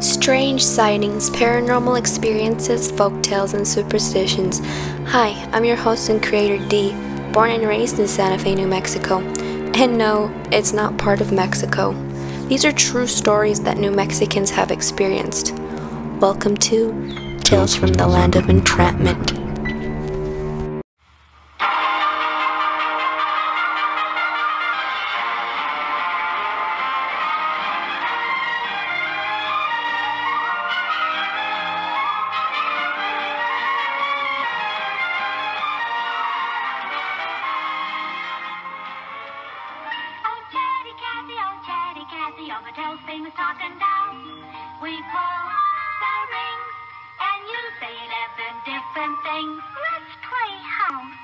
Strange sightings, paranormal experiences, folktales, and superstitions. Hi, I'm your host and creator D, born and raised in Santa Fe, New Mexico. And no, it's not part of Mexico. These are true stories that New Mexicans have experienced. Welcome to Tales from the Land of Entrapment. Things. Let's play house.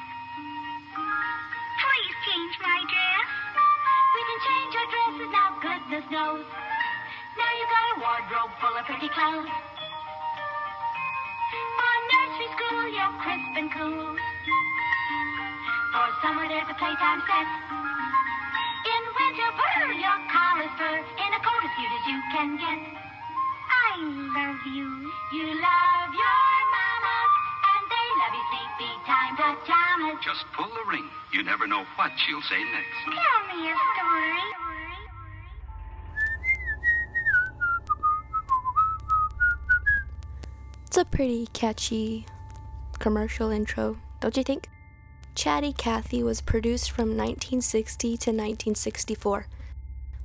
Please change my dress. We can change our dresses now, goodness knows. Now you've got a wardrobe full of pretty clothes. For nursery school, you're crisp and cool. For summer, there's a playtime set. In winter, burr your collar's fur in a coat as cute as you can get. I love you. You love Just pull the ring. You never know what she'll say next. Tell me a story. It's a pretty catchy commercial intro, don't you think? Chatty Cathy was produced from 1960 to 1964.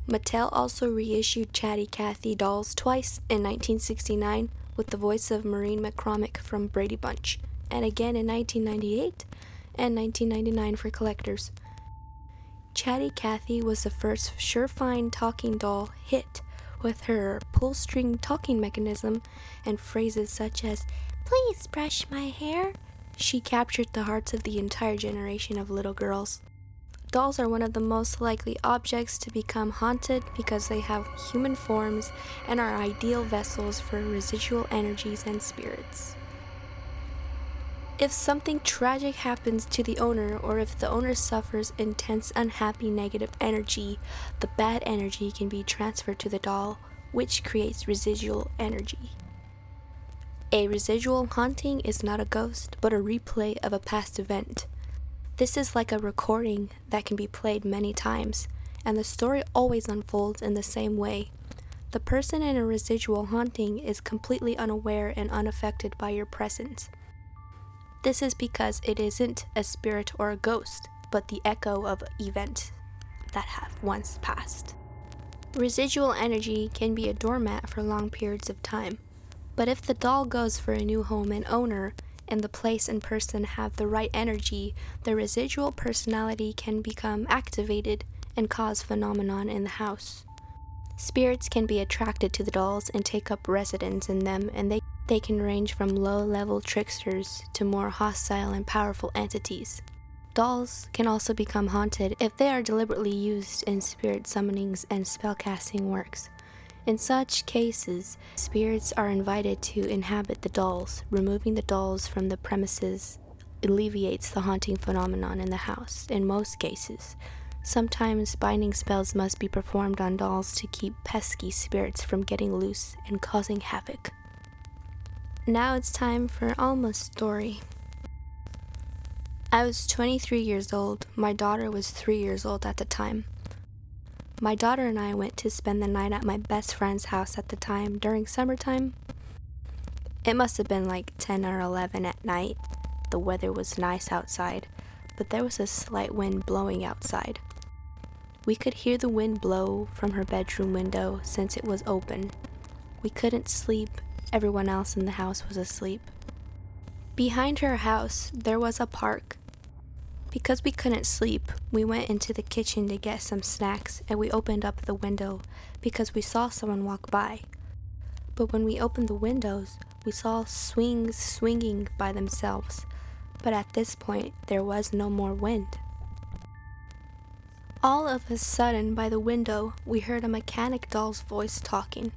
Mattel also reissued Chatty Cathy dolls twice in 1969 with the voice of Maureen McCormick from Brady Bunch, and again in 1998 and 1999 for collectors. Chatty Cathy was the first Surefine talking doll hit with her pull string talking mechanism and phrases such as, Please brush my hair. She captured the hearts of the entire generation of little girls. Dolls are one of the most likely objects to become haunted because they have human forms and are ideal vessels for residual energies and spirits. If something tragic happens to the owner, or if the owner suffers intense unhappy negative energy, the bad energy can be transferred to the doll, which creates residual energy. A residual haunting is not a ghost, but a replay of a past event. This is like a recording that can be played many times, and the story always unfolds in the same way. The person in a residual haunting is completely unaware and unaffected by your presence. This is because it isn't a spirit or a ghost, but the echo of events that have once passed. Residual energy can be a doormat for long periods of time, but if the doll goes for a new home and owner, and the place and person have the right energy, the residual personality can become activated and cause phenomenon in the house. Spirits can be attracted to the dolls and take up residence in them, and they, they can range from low level tricksters to more hostile and powerful entities. Dolls can also become haunted if they are deliberately used in spirit summonings and spellcasting works. In such cases, spirits are invited to inhabit the dolls. Removing the dolls from the premises alleviates the haunting phenomenon in the house in most cases. Sometimes binding spells must be performed on dolls to keep pesky spirits from getting loose and causing havoc. Now it's time for Alma's story. I was 23 years old. My daughter was 3 years old at the time. My daughter and I went to spend the night at my best friend's house at the time during summertime. It must have been like 10 or 11 at night. The weather was nice outside, but there was a slight wind blowing outside. We could hear the wind blow from her bedroom window since it was open. We couldn't sleep, everyone else in the house was asleep. Behind her house, there was a park. Because we couldn't sleep, we went into the kitchen to get some snacks and we opened up the window because we saw someone walk by. But when we opened the windows, we saw swings swinging by themselves. But at this point, there was no more wind. All of a sudden, by the window, we heard a mechanic doll's voice talking.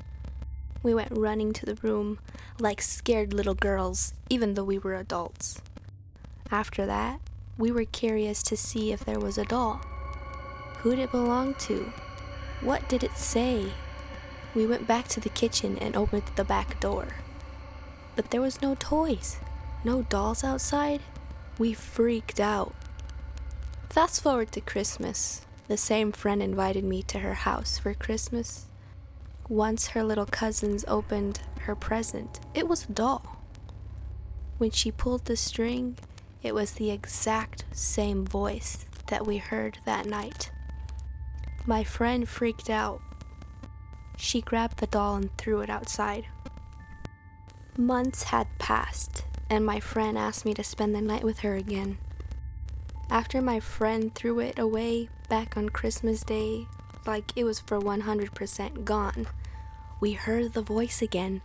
We went running to the room like scared little girls, even though we were adults. After that, we were curious to see if there was a doll. Who'd it belong to? What did it say? We went back to the kitchen and opened the back door. But there was no toys, no dolls outside. We freaked out. Fast forward to Christmas. The same friend invited me to her house for Christmas. Once her little cousins opened her present, it was a doll. When she pulled the string, it was the exact same voice that we heard that night. My friend freaked out. She grabbed the doll and threw it outside. Months had passed, and my friend asked me to spend the night with her again. After my friend threw it away back on Christmas Day, like it was for 100% gone, we heard the voice again,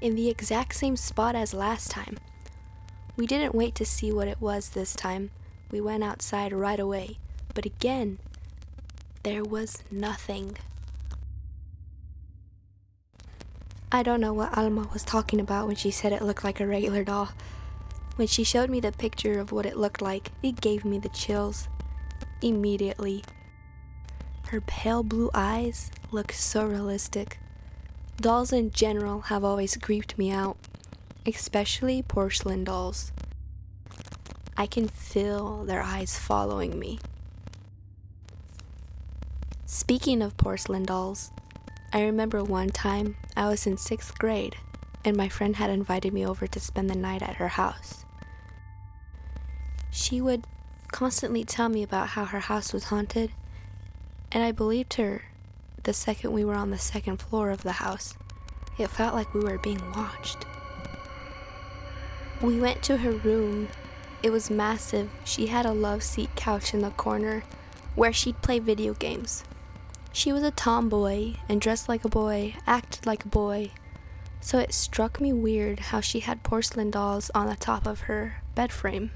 in the exact same spot as last time. We didn't wait to see what it was this time. We went outside right away, but again, there was nothing. I don't know what Alma was talking about when she said it looked like a regular doll. When she showed me the picture of what it looked like, it gave me the chills. Immediately. Her pale blue eyes look so realistic. Dolls in general have always creeped me out, especially porcelain dolls. I can feel their eyes following me. Speaking of porcelain dolls, I remember one time I was in sixth grade and my friend had invited me over to spend the night at her house. She would constantly tell me about how her house was haunted, and I believed her the second we were on the second floor of the house. It felt like we were being watched. We went to her room. It was massive. She had a love seat couch in the corner where she'd play video games. She was a tomboy and dressed like a boy, acted like a boy. So it struck me weird how she had porcelain dolls on the top of her bed frame.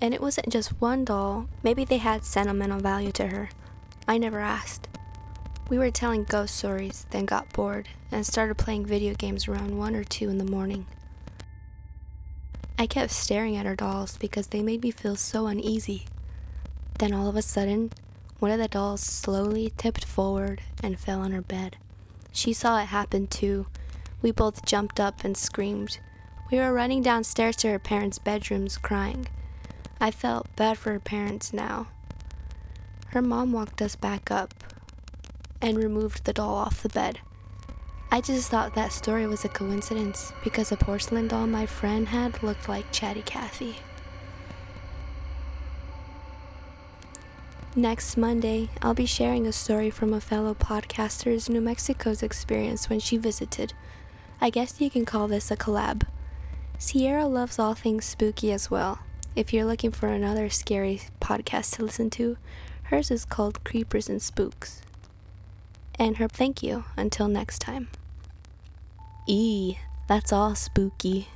And it wasn't just one doll, maybe they had sentimental value to her. I never asked. We were telling ghost stories, then got bored and started playing video games around 1 or 2 in the morning. I kept staring at her dolls because they made me feel so uneasy. Then all of a sudden, one of the dolls slowly tipped forward and fell on her bed. She saw it happen too. We both jumped up and screamed. We were running downstairs to her parents' bedrooms crying. I felt bad for her parents now. Her mom walked us back up and removed the doll off the bed. I just thought that story was a coincidence because a porcelain doll my friend had looked like Chatty Cathy. Next Monday, I'll be sharing a story from a fellow podcaster's New Mexico's experience when she visited. I guess you can call this a collab. Sierra loves all things spooky as well. If you're looking for another scary podcast to listen to, hers is called Creepers and Spooks and her thank you until next time. E, that's all spooky.